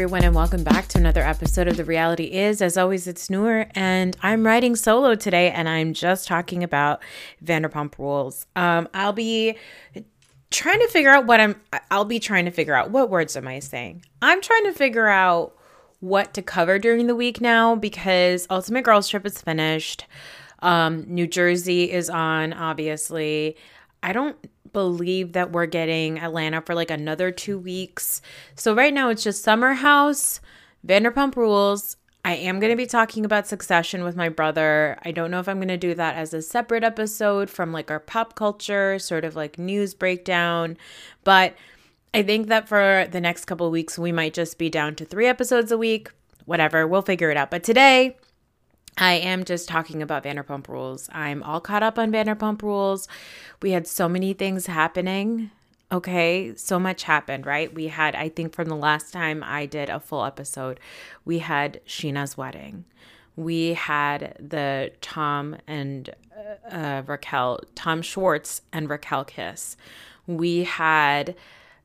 Everyone, and welcome back to another episode of The Reality Is. As always, it's Noor, and I'm writing solo today, and I'm just talking about Vanderpump Rules. Um, I'll be trying to figure out what I'm. I'll be trying to figure out what words am I saying. I'm trying to figure out what to cover during the week now because Ultimate Girls Trip is finished. Um, New Jersey is on, obviously. I don't believe that we're getting Atlanta for like another two weeks. So right now it's just Summer House, Vanderpump Rules. I am going to be talking about Succession with my brother. I don't know if I'm going to do that as a separate episode from like our pop culture, sort of like news breakdown. But I think that for the next couple weeks, we might just be down to three episodes a week. Whatever, we'll figure it out. But today, I am just talking about Vanderpump Rules. I'm all caught up on Vanderpump Rules. We had so many things happening. Okay, so much happened, right? We had, I think, from the last time I did a full episode, we had Scheana's wedding. We had the Tom and uh, uh, Raquel, Tom Schwartz and Raquel kiss. We had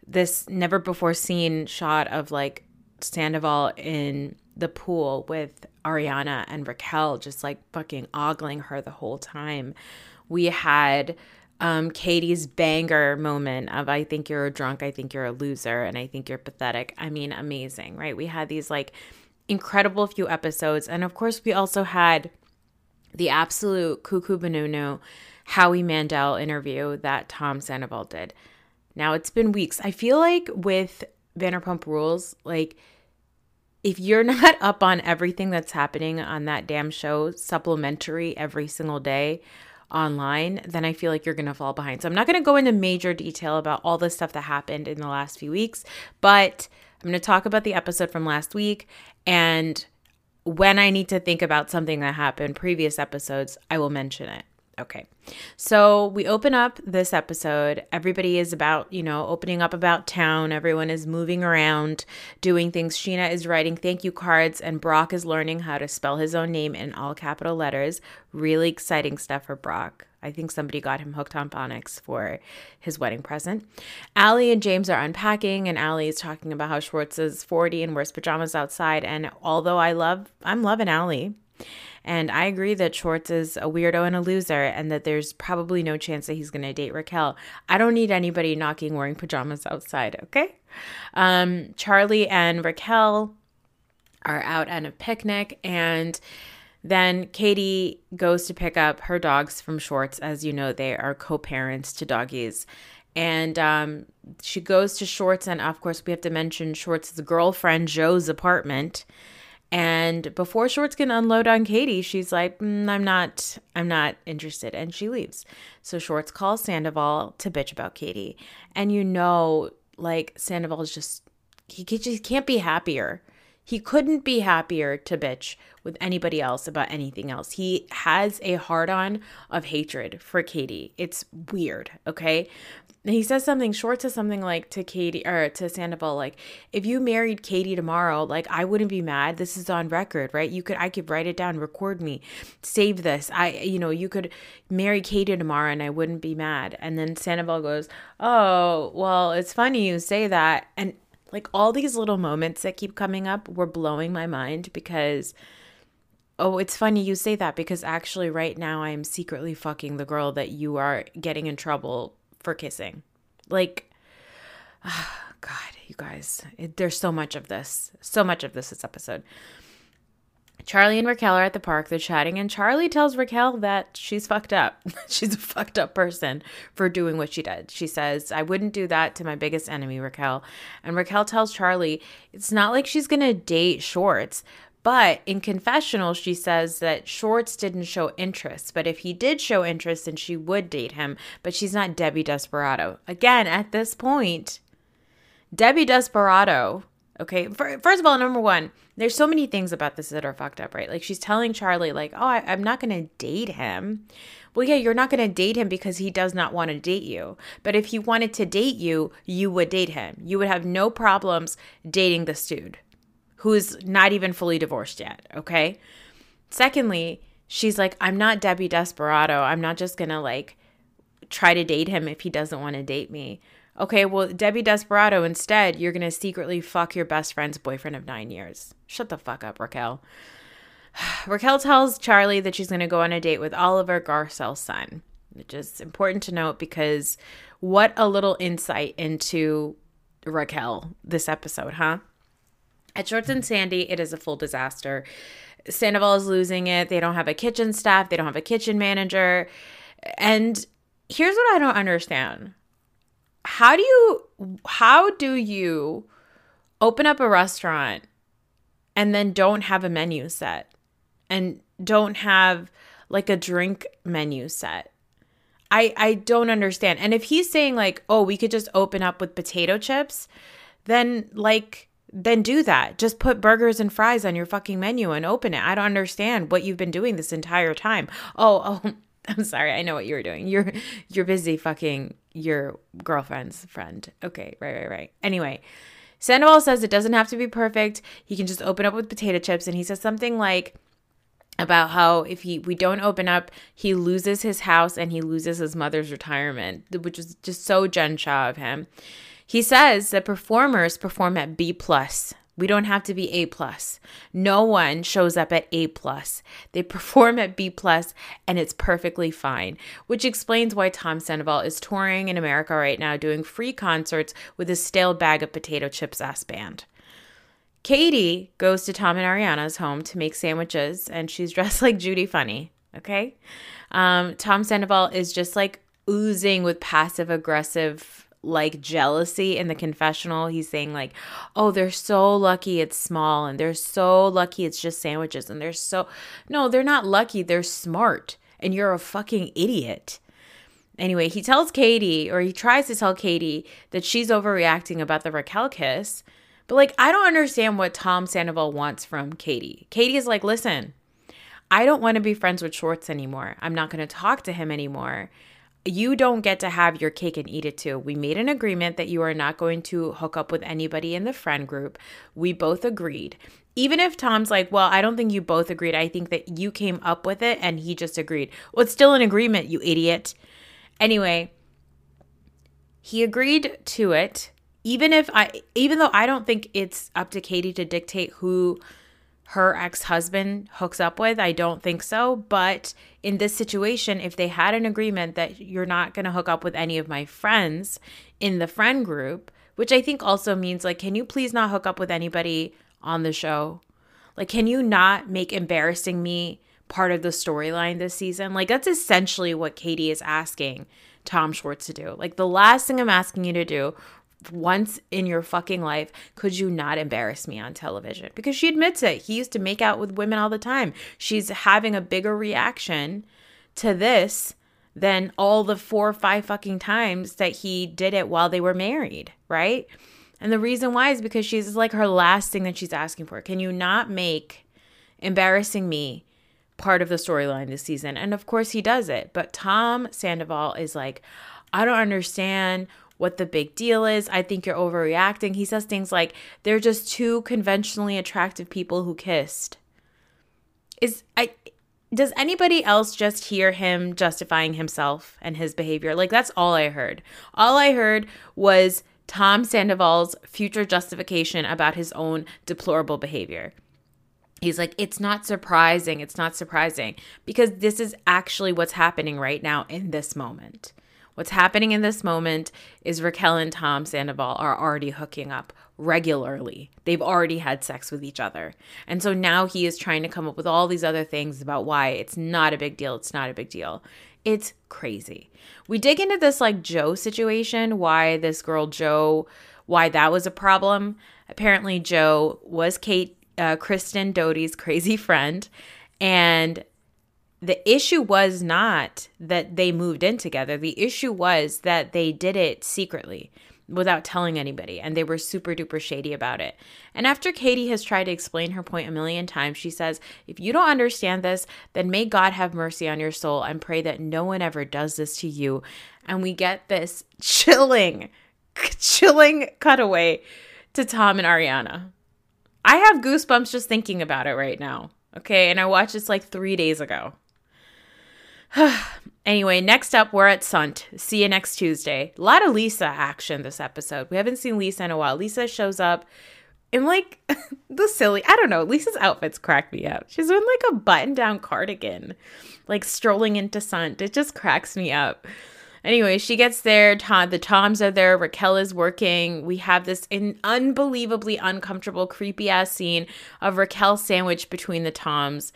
this never before seen shot of like Sandoval in the pool with Ariana and Raquel just like fucking ogling her the whole time. We had um, Katie's banger moment of I think you're a drunk, I think you're a loser, and I think you're pathetic. I mean, amazing, right? We had these like incredible few episodes. And of course, we also had the absolute cuckoo banunu Howie Mandel interview that Tom Sandoval did. Now, it's been weeks. I feel like with Vanderpump Rules, like, if you're not up on everything that's happening on that damn show, supplementary every single day online, then I feel like you're going to fall behind. So I'm not going to go into major detail about all the stuff that happened in the last few weeks, but I'm going to talk about the episode from last week and when I need to think about something that happened previous episodes, I will mention it. Okay. So we open up this episode. Everybody is about, you know, opening up about town. Everyone is moving around, doing things. Scheana is writing thank you cards, and Brock is learning how to spell his own name in all capital letters. Really exciting stuff for Brock. I think somebody got him hooked on phonics for his wedding present. Ally and James are unpacking, and Ally is talking about how Schwartz is 40 and wears pajamas outside. And although I love, I'm loving Ally. And I agree that Schwartz is a weirdo and a loser, and that there's probably no chance that he's going to date Raquel. I don't need anybody knocking wearing pajamas outside, okay? Um, Charlie and Raquel are out at a picnic, and then Katie goes to pick up her dogs from Schwartz. As you know, they are co parents to doggies. And um, she goes to Schwartz, and of course, we have to mention Schwartz's girlfriend, Joe's apartment. And before Schwartz can unload on Katie, she's like, mm, "I'm not, I'm not interested," and she leaves. So Schwartz calls Sandoval to bitch about Katie, and you know, like Sandoval is just he just can't be happier. He couldn't be happier to bitch with anybody else about anything else. He has a hard on of hatred for Katie. It's weird, okay? he says something short to something like to Katie or to Sandoval, like, if you married Katie tomorrow, like I wouldn't be mad. This is on record, right? You could I could write it down, record me, save this. I you know, you could marry Katie tomorrow and I wouldn't be mad. And then Sandoval goes, Oh, well, it's funny you say that. And like all these little moments that keep coming up were blowing my mind because Oh, it's funny you say that because actually, right now, I am secretly fucking the girl that you are getting in trouble for kissing. Like, oh, God, you guys, it, there's so much of this, so much of this this episode. Charlie and Raquel are at the park. They're chatting, and Charlie tells Raquel that she's fucked up. she's a fucked up person for doing what she did. She says, I wouldn't do that to my biggest enemy, Raquel. And Raquel tells Charlie, it's not like she's going to date Schwartz, but in confessional, she says that Schwartz didn't show interest. But if he did show interest, then she would date him. But she's not Debbie Desperado. Again, at this point, Debbie Desperado. Okay, first of all, number one, there's so many things about this that are fucked up, right? Like she's telling Charlie, like, oh, I, I'm not gonna date him. Well, yeah, you're not gonna date him because he does not want to date you. But if he wanted to date you, you would date him. You would have no problems dating this dude who's not even fully divorced yet. Okay. Secondly, she's like, I'm not Debbie Desperado. I'm not just going to like try to date him if he doesn't want to date me. Okay, well, Debbie Desperado, instead, you're going to secretly fuck your best friend's boyfriend of nine years. Shut the fuck up, Raquel. Raquel tells Charlie that she's going to go on a date with Oliver Garcelle's son, which is important to note because what a little insight into Raquel this episode, huh? At Schwartz and Sandy, it is a full disaster. Sandoval is losing it. They don't have a kitchen staff, they don't have a kitchen manager. And here's what I don't understand. How do you how do you open up a restaurant and then don't have a menu set and don't have like a drink menu set? I I don't understand. And if he's saying like, "Oh, we could just open up with potato chips," then like then do that. Just put burgers and fries on your fucking menu and open it. I don't understand what you've been doing this entire time. Oh, oh, I'm sorry. I know what you were doing. You're you're busy fucking your girlfriend's friend. Okay, right, right, right. Anyway, Sandoval says it doesn't have to be perfect. He can just open up with potato chips and he says something like about how if he we don't open up, he loses his house and he loses his mother's retirement, which is just so Jen Shah of him. He says that performers perform at B plus. We don't have to be A plus. No one shows up at A plus. They perform at B plus, and it's perfectly fine. Which explains why Tom Sandoval is touring in America right now, doing free concerts with a stale bag of potato chips ass band. Katie goes to Tom and Ariana's home to make sandwiches, and she's dressed like Judy Funnie. Okay, um, Tom Sandoval is just like oozing with passive aggressive like jealousy in the confessional. He's saying like, "Oh, they're so lucky it's small and they're so lucky it's just sandwiches and they're so No, they're not lucky, they're smart and you're a fucking idiot." Anyway, he tells Katie or he tries to tell Katie that she's overreacting about the Raquel kiss. But like I don't understand what Tom Sandoval wants from Katie. Katie is like, "Listen, I don't want to be friends with Schwartz anymore. I'm not going to talk to him anymore. You don't get to have your cake and eat it too. We made an agreement that you are not going to hook up with anybody in the friend group. We both agreed. Even if Tom's like, well, I don't think you both agreed. I think that you came up with it and he just agreed. Well, it's still an agreement, you idiot. Anyway, he agreed to it even if i even though i don't think it's up to katie to dictate who her ex-husband hooks up with i don't think so. But in this situation if they had an agreement that you're not going to hook up with any of my friends in the friend group which i think also means like can you please not hook up with anybody on the show? Like can you not make embarrassing me part of the storyline this season? Like that's essentially what katie is asking Tom Schwartz to do. Like the last thing I'm asking you to do once in your fucking life could you not embarrass me on television? Because she admits it. He used to make out with women all the time. She's having a bigger reaction to this than all the four or five fucking times that he did it while they were married, right? And the reason why is because she's like her last thing that she's asking for. Can you not make embarrassing me part of the storyline this season. And of course, he does it. But Tom Sandoval is like, I don't understand what the big deal is. I think you're overreacting. He says things like, they're just two conventionally attractive people who kissed. Is I does anybody else just hear him justifying himself and his behavior? Like that's all I heard. All I heard was Tom Sandoval's future justification about his own deplorable behavior. He's like, it's not surprising. It's not surprising because this is actually what's happening right now in this moment. What's happening in this moment is Raquel and Tom Sandoval are already hooking up regularly. They've already had sex with each other. And so now he is trying to come up with all these other things about why it's not a big deal. It's not a big deal. It's crazy. We dig into this like Joe situation, why this girl Joe, why that was a problem. Apparently, Joe was Kate uh, Kristen Doute's crazy friend. And the issue was not that they moved in together. The issue was that they did it secretly without telling anybody and they were super duper shady about it. And after Katie has tried to explain her point a million times, she says, If you don't understand this, then may God have mercy on your soul and pray that no one ever does this to you. And we get this chilling, chilling cutaway to Tom and Ariana. I have goosebumps just thinking about it right now. Okay. And I watched this like three days ago. anyway, next up, we're at Sunt. See you next Tuesday. A lot of Lisa action this episode. We haven't seen Lisa in a while. Lisa shows up in like the silly, I don't know, Lisa's outfits crack me up. She's in like a button down cardigan, like strolling into Sunt. It just cracks me up. Anyway, she gets there. Tom, the Toms are there. Raquel is working. We have this in unbelievably uncomfortable, creepy ass scene of Raquel sandwiched between the Toms.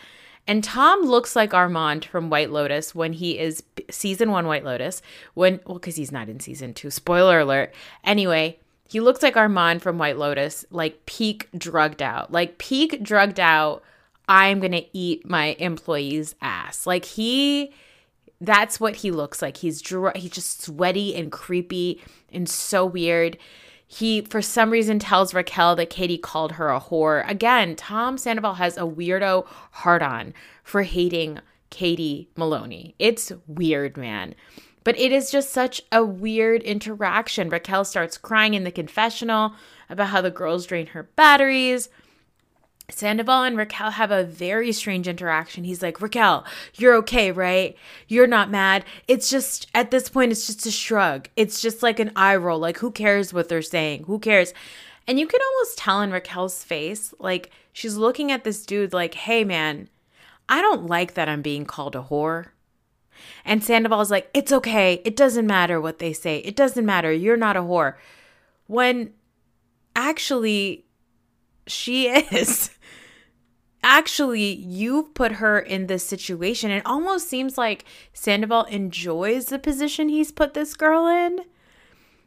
And Tom looks like Armand from White Lotus when he is season one White Lotus. When, well, because he's not in season two. Spoiler alert. Anyway, he looks like Armand from White Lotus, like peak drugged out. Like peak drugged out. I'm going to eat my employee's ass. Like he that's what he looks like. He's dr- he's just sweaty and creepy and so weird. He, for some reason, tells Raquel that Katie called her a whore. Again, Tom Sandoval has a weirdo hard on for hating Katie Maloney. It's weird, man. But it is just such a weird interaction. Raquel starts crying in the confessional about how the girls drain her batteries. Sandoval and Raquel have a very strange interaction. He's like, Raquel, you're okay, right? You're not mad. It's just, at this point, it's just a shrug. It's just like an eye roll. Like, who cares what they're saying? Who cares? And you can almost tell in Raquel's face, like, she's looking at this dude, like, hey, man, I don't like that I'm being called a whore. And Sandoval's like, it's okay. It doesn't matter what they say. It doesn't matter. You're not a whore. When actually, she is actually you've put her in this situation. It almost seems like Sandoval enjoys the position he's put this girl in.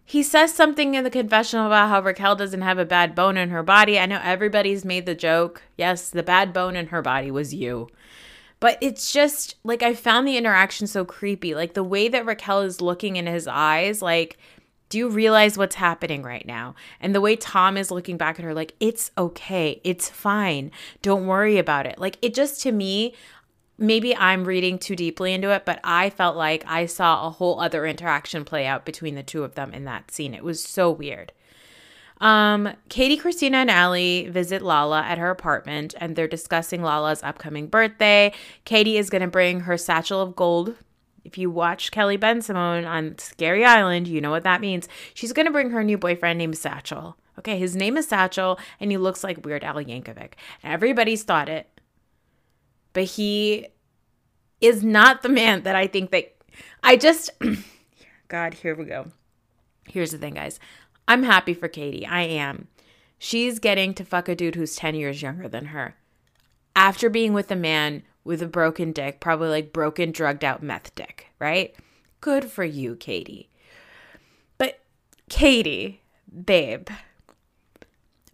He says something in the confessional about how Raquel doesn't have a bad bone in her body. I know everybody's made the joke. Yes, the bad bone in her body was you. But it's just like I found the interaction so creepy. Like the way that Raquel is looking in his eyes, like do you realize what's happening right now? And the way Tom is looking back at her, like, it's okay. It's fine. Don't worry about it. Like, it just to me, maybe I'm reading too deeply into it, but I felt like I saw a whole other interaction play out between the two of them in that scene. It was so weird. Um, Katie, Kristina, and Ally visit Lala at her apartment and they're discussing Lala's upcoming birthday. Katie is going to bring her satchel of gold. If you watch Kelly Bensimon on Scary Island, you know what that means. She's going to bring her new boyfriend named Satchel. Okay, his name is Satchel and he looks like Weird Al Yankovic. Everybody's thought it. But he is not the man that I think that I just God, here we go. Here's the thing, guys. I'm happy for Katie. I am. She's getting to fuck a dude who's 10 years younger than her. After being with a man with a broken dick, probably like broken, drugged out meth dick, right? Good for you, Katie. But Katie, babe,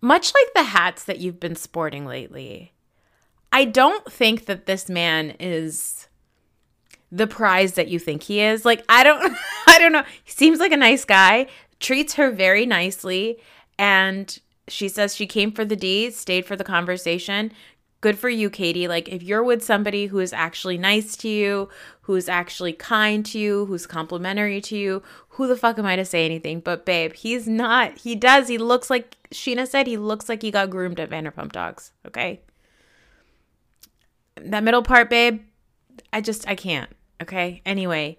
much like the hats that you've been sporting lately, I don't think that this man is the prize that you think he is. Like I don't I don't know. He seems like a nice guy, treats her very nicely and she says she came for the D, stayed for the conversation. Good for you, Katie. Like if you're with somebody who is actually nice to you, who's actually kind to you, who's complimentary to you, who the fuck am I to say anything? But babe, he's not. He does. He looks like Scheana said, he looks like he got groomed at Vanderpump Dogs, okay? That middle part, babe, I just I can't. Okay. Anyway,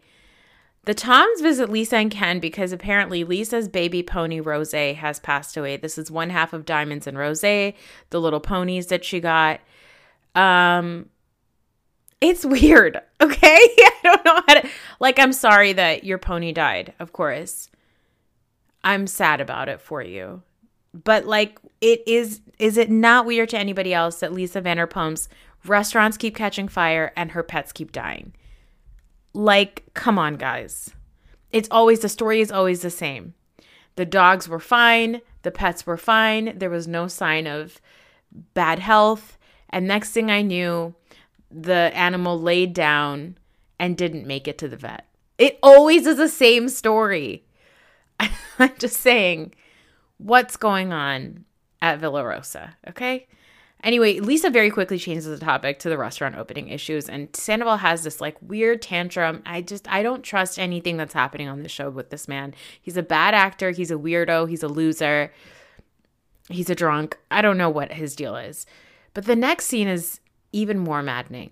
the Toms visit Lisa and Ken because apparently Lisa's baby pony Rose has passed away. This is one half of Diamonds and Rose, the little ponies that she got. Um it's weird, okay? I don't know how to like I'm sorry that your pony died, of course. I'm sad about it for you. But like it is is it not weird to anybody else that Lisa Vanderpump's restaurants keep catching fire and her pets keep dying? Like, come on, guys. It's always the story is always the same. The dogs were fine, the pets were fine, there was no sign of bad health. And next thing I knew, the animal laid down and didn't make it to the vet. It always is the same story. I'm just saying, what's going on at Villa Rosa, okay? Anyway, Lisa very quickly changes the topic to the restaurant opening issues, and Sandoval has this like weird tantrum. I just I don't trust anything that's happening on the show with this man. He's a bad actor. He's a weirdo. He's a loser. He's a drunk. I don't know what his deal is. But the next scene is even more maddening.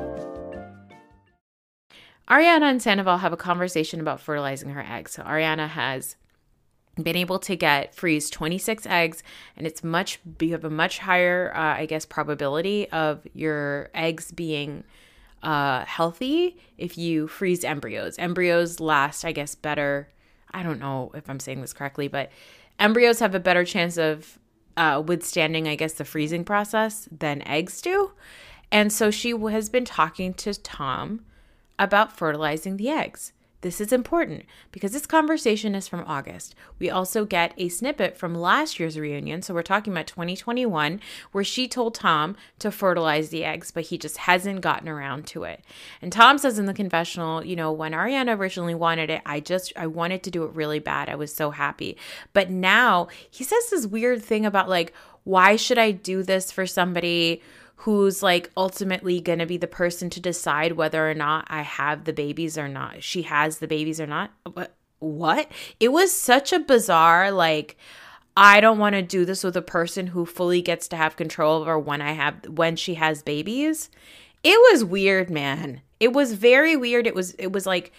Ariana and Sandoval have a conversation about fertilizing her eggs. So Ariana has been able to get freeze 26 eggs and it's much you have a much higher uh, i guess probability of your eggs being uh, healthy if you freeze embryos embryos last i guess better i don't know if i'm saying this correctly but embryos have a better chance of uh, withstanding i guess the freezing process than eggs do and so she has been talking to tom about fertilizing the eggs. This is important because this conversation is from August. We also get a snippet from last year's reunion. So we're talking about 2021, where she told Tom to fertilize the eggs, but he just hasn't gotten around to it. And Tom says in the confessional, you know, when Ariana originally wanted it, I just, I wanted to do it really bad. I was so happy. But now he says this weird thing about like, why should I do this for somebody who's like ultimately going to be the person to decide whether or not I have the babies or not. She has the babies or not. What? What? It was such a bizarre like I don't want to do this with a person who fully gets to have control over when I have when she has babies. it was weird, man. It was very weird. It was it was like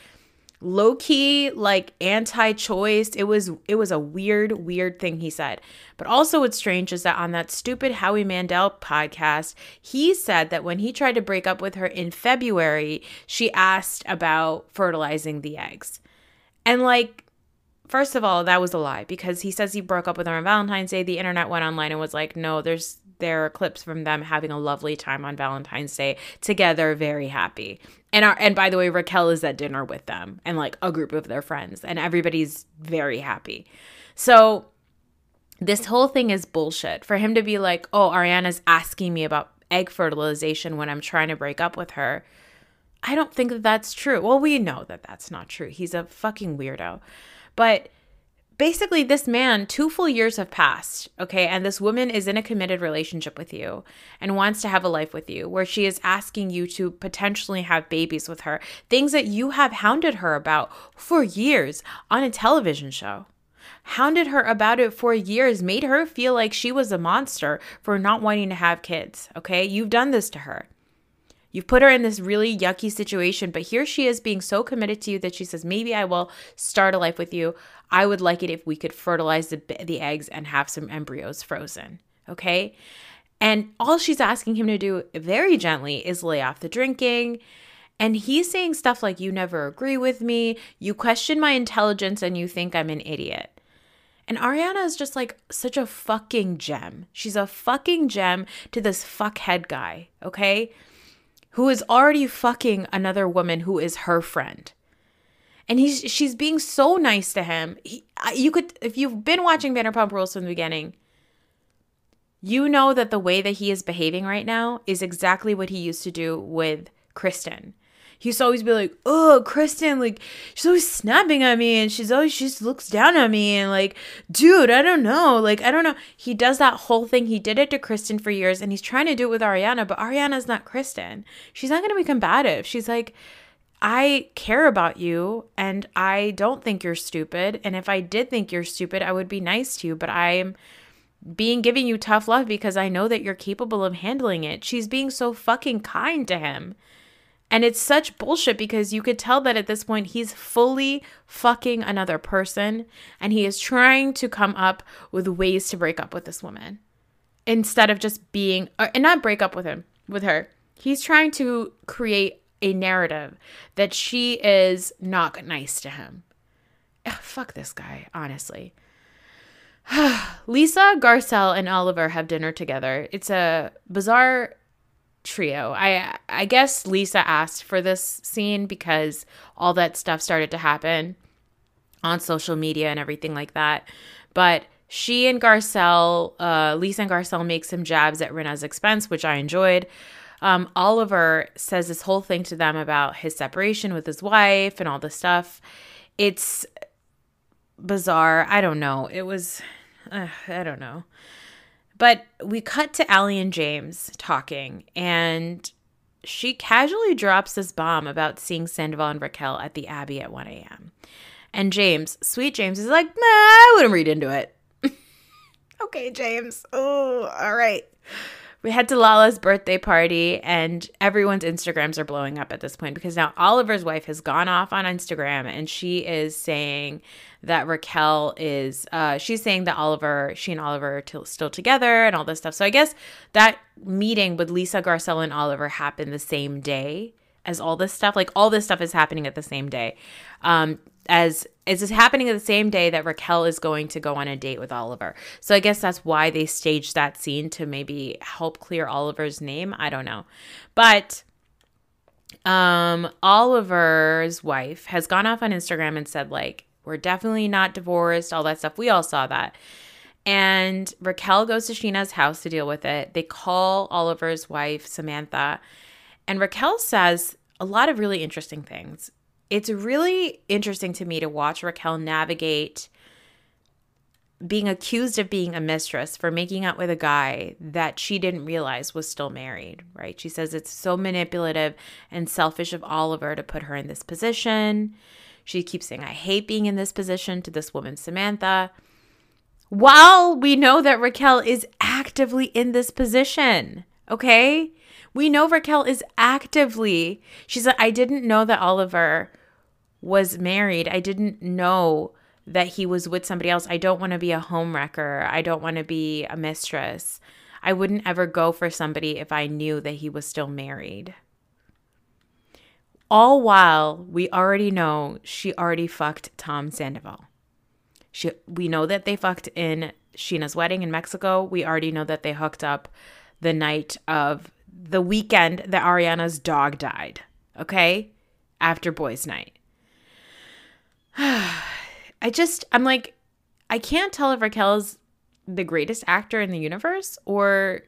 low key like anti-choice. It was it was a weird weird thing he said. But also what's strange is that on that stupid Howie Mandel podcast, he said that when he tried to break up with her in February, she asked about fertilizing the eggs. And like first of all, that was a lie because he says he broke up with her on Valentine's Day. The internet went online and was like, "No, there's there are clips from them having a lovely time on Valentine's Day together, very happy. And our, and by the way, Raquel is at dinner with them and like a group of their friends, and everybody's very happy. So this whole thing is bullshit. For him to be like, "Oh, Ariana's asking me about egg fertilization when I'm trying to break up with her." I don't think that that's true. Well, we know that that's not true. He's a fucking weirdo. But basically this man two full years have passed okay? And this woman is in a committed relationship with you and wants to have a life with you where she is asking you to potentially have babies with her. Things that you have hounded her about for years on a television show. Hounded her about it for years made her feel like she was a monster for not wanting to have kids okay? You've done this to her. You've put her in this really yucky situation, but here she is being so committed to you that she says, Maybe I will start a life with you. I would like it if we could fertilize the, the eggs and have some embryos frozen. Okay. And all she's asking him to do very gently is lay off the drinking. And he's saying stuff like, You never agree with me. You question my intelligence and you think I'm an idiot. And Ariana is just like such a fucking gem. She's a fucking gem to this fuckhead guy, okay? Who is already fucking another woman who is her friend and he's she's being so nice to him. He, you could if you've been watching Vanderpump Rules from the beginning, you know that the way that he is behaving right now is exactly what he used to do with Kristen. He used to always be like, "Oh, Kristen, like she's always snapping at me, and she's always she just looks down at me, and like, dude, I don't know, like I don't know." He does that whole thing. He did it to Kristen for years, and he's trying to do it with Ariana, but Ariana's not Kristen. She's not gonna be combative. She's like, I care about you and I don't think you're stupid. And if I did think you're stupid, I would be nice to you, but I'm being giving you tough love because I know that you're capable of handling it. She's being so fucking kind to him. And it's such bullshit because you could tell that at this point he's fully fucking another person and he is trying to come up with ways to break up with this woman instead of just being or, and not break up with him with her. He's trying to create a narrative that she is not nice to him. Ugh, fuck this guy, honestly. Lisa, Garcelle, and Oliver have dinner together. It's a bizarre trio. I I guess Lisa asked for this scene because all that stuff started to happen on social media and everything like that. But she and Garcelle, uh, Lisa and Garcelle make some jabs at Rinna's expense, which I enjoyed um, Oliver says this whole thing to them about his separation with his wife and all this stuff. It's bizarre. I don't know. It was, uh, I don't know. But we cut to Ally and James talking, and she casually drops this bomb about seeing Sandoval and Raquel at the Abbey at 1 a.m. And James, sweet James, is like, nah, I wouldn't read into it. okay, James. Oh, all right we head to Lala's birthday party, and everyone's Instagrams are blowing up at this point because now Oliver's wife has gone off on Instagram and she is saying that Raquel is, uh, she's saying that Oliver, she and Oliver are t- still together and all this stuff. So I guess that meeting with Lisa Garcelle and Oliver happened the same day as all this stuff. Like all this stuff is happening at the same day. Um, as is happening the same day that Raquel is going to go on a date with Oliver. So I guess that's why they staged that scene to maybe help clear Oliver's name. I don't know. But um Oliver's wife has gone off on Instagram and said like we're definitely not divorced, all that stuff. We all saw that. And Raquel goes to Scheana's house to deal with it. They call Oliver's wife, Samantha, and Raquel says a lot of really interesting things it's really interesting to me to watch Raquel navigate being accused of being a mistress for making out with a guy that she didn't realize was still married, right? She says it's so manipulative and selfish of Oliver to put her in this position. She keeps saying, I hate being in this position to this woman, Samantha. While we know that Raquel is actively in this position, okay? We know Raquel is actively, she said, I didn't know that Oliver was married. I didn't know that he was with somebody else. I don't want to be a homewrecker. I don't want to be a mistress. I wouldn't ever go for somebody if I knew that he was still married. All while we already know she already fucked Tom Sandoval. She, we know that they fucked in Scheana's wedding in Mexico. We already know that they hooked up the night of the weekend that Ariana's dog died. Okay? After boys' night. I just, I'm like, I can't tell if Raquel's the greatest actor in the universe or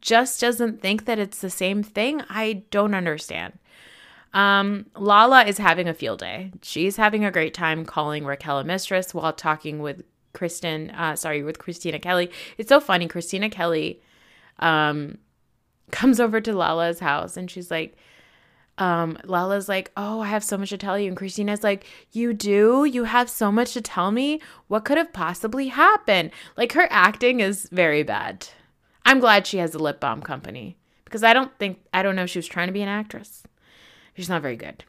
just doesn't think that it's the same thing. I don't understand. Um, Lala is having a field day. She's having a great time calling Raquel a mistress while talking with Kristen, uh, sorry, with Kristina Kelly. It's so funny. Kristina Kelly um, comes over to Lala's house and she's like, um, Lala's like, Oh, I have so much to tell you. And Kristina's like, You do? You have so much to tell me? What could have possibly happened? Like, her acting is very bad. I'm glad she has a lip balm company because I don't think, I don't know if she was trying to be an actress. She's not very good.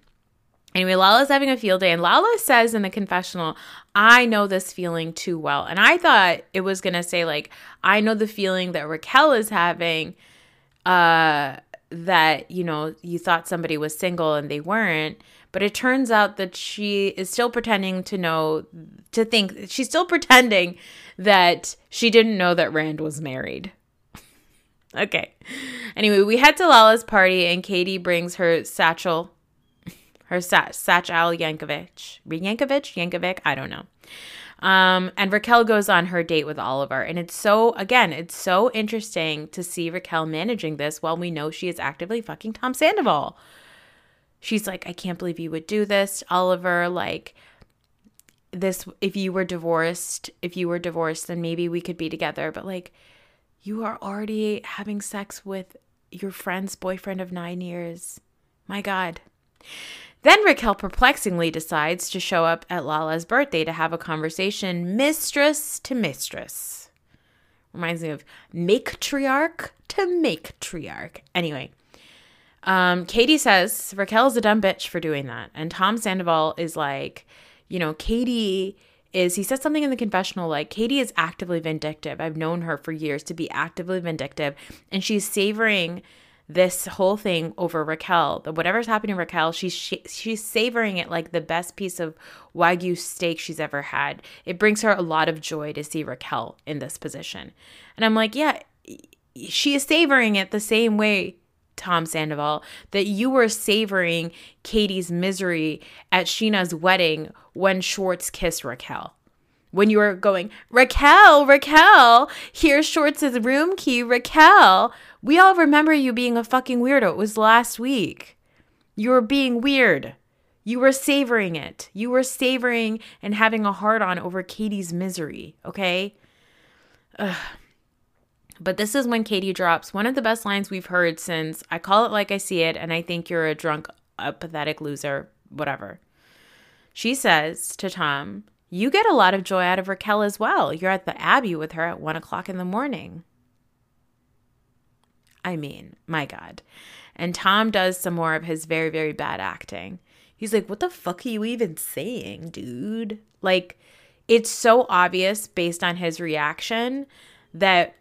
Anyway, Lala's having a field day, and Lala says in the confessional, I know this feeling too well. And I thought it was going to say, like, I know the feeling that Raquel is having. Uh, that you know you thought somebody was single and they weren't but it turns out that she is still pretending to know to think she's still pretending that she didn't know that Rand was married. Okay. Anyway we head to Lala's party and Katie brings her satchel her sa- satchel Yankovic. Yankovic? Yankovic? I don't know um, and Raquel goes on her date with Oliver. And it's so, again, it's so interesting to see Raquel managing this while we know she is actively fucking Tom Sandoval. She's like, I can't believe you would do this, Oliver. Like, this, if you were divorced, if you were divorced, then maybe we could be together. But like, you are already having sex with your friend's boyfriend of nine years. My God. Then Raquel perplexingly decides to show up at Lala's birthday to have a conversation, mistress to mistress. Reminds me of matriarch to matriarch. Anyway, um, Katie says Raquel's a dumb bitch for doing that. And Tom Sandoval is like, you know, Katie is, he said something in the confessional like, Katie is actively vindictive. I've known her for years to be actively vindictive. And she's savoring this whole thing over Raquel. Whatever's happening to Raquel, she's she, she's savoring it like the best piece of wagyu steak she's ever had. It brings her a lot of joy to see Raquel in this position. And I'm like, yeah, she is savoring it the same way Tom Sandoval, that you were savoring Katie's misery at Scheana's wedding when Schwartz kissed Raquel. When you were going, Raquel, Raquel, here's Schwartz's room key, Raquel. We all remember you being a fucking weirdo. It was last week. You were being weird. You were savoring it. You were savoring and having a heart on over Katie's misery, okay? Ugh. But this is when Katie drops one of the best lines we've heard since I call it like I see it, and I think you're a drunk, a pathetic loser, whatever. She says to Tom, You get a lot of joy out of Raquel as well. You're at the Abbey with her at one o'clock in the morning. I mean, my God. And Tom does some more of his very, very bad acting. He's like, What the fuck are you even saying, dude? Like, it's so obvious based on his reaction that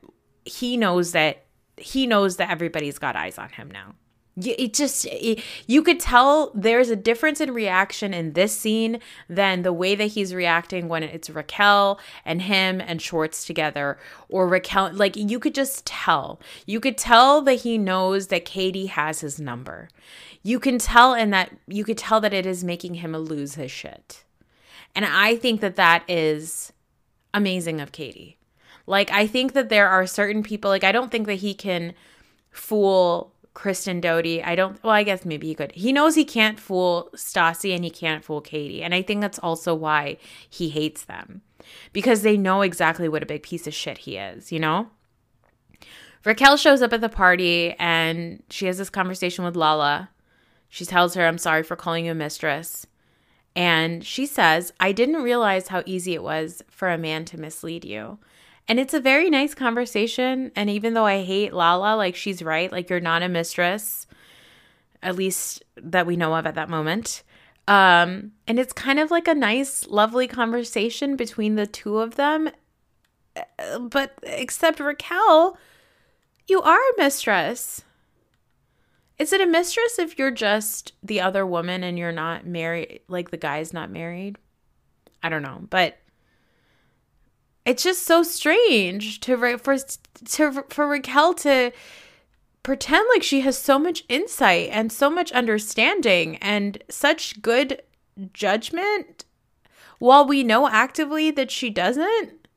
he knows that he knows that everybody's got eyes on him now it just it, you could tell there's a difference in reaction in this scene than the way that he's reacting when it's Raquel and him and Schwartz together or Raquel like you could just tell. You could tell that he knows that Katie has his number. You can tell and that you could tell that it is making him lose his shit. And I think that that is amazing of Katie. Like I think that there are certain people like I don't think that he can fool Kristen Doute. I don't, well, I guess maybe he could. He knows he can't fool Stassi and he can't fool Katie. And I think that's also why he hates them because they know exactly what a big piece of shit he is, you know? Raquel shows up at the party and she has this conversation with Lala. She tells her, I'm sorry for calling you a mistress. And she says, I didn't realize how easy it was for a man to mislead you. And it's a very nice conversation. And even though I hate Lala, like she's right, like you're not a mistress, at least that we know of at that moment. Um, and it's kind of like a nice, lovely conversation between the two of them. Uh, but except Raquel, you are a mistress. Is it a mistress if you're just the other woman and you're not married, like the guy's not married? I don't know, but it's just so strange to for to for Raquel to pretend like she has so much insight and so much understanding and such good judgment while we know actively that she doesn't.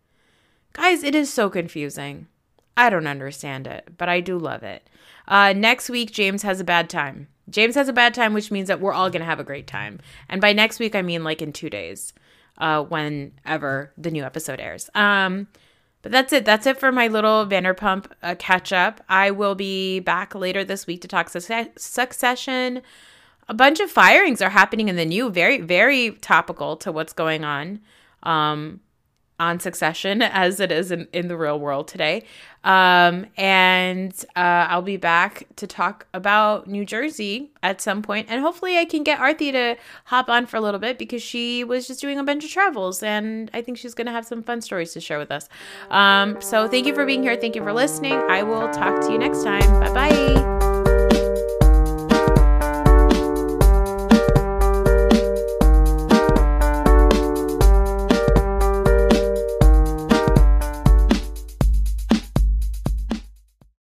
Guys, it is so confusing. I don't understand it, but I do love it. Uh, next week, James has a bad time. James has a bad time, which means that we're all going to have a great time. And by next week, I mean like in two days, uh, whenever the new episode airs. Um, but that's it. That's it for my little Vanderpump uh, catch up. I will be back later this week to talk su- succession. A bunch of firings are happening in the new, very, very topical to what's going on. Um, on Succession as it is in, in the real world today. Um, and uh, I'll be back to talk about New Jersey at some point. and hopefully I can get Arthi to hop on for a little bit because she was just doing a bunch of travels, and I think she's going to have some fun stories to share with us. Um, so thank you for being here. Thank you for listening. I will talk to you next time. Bye bye.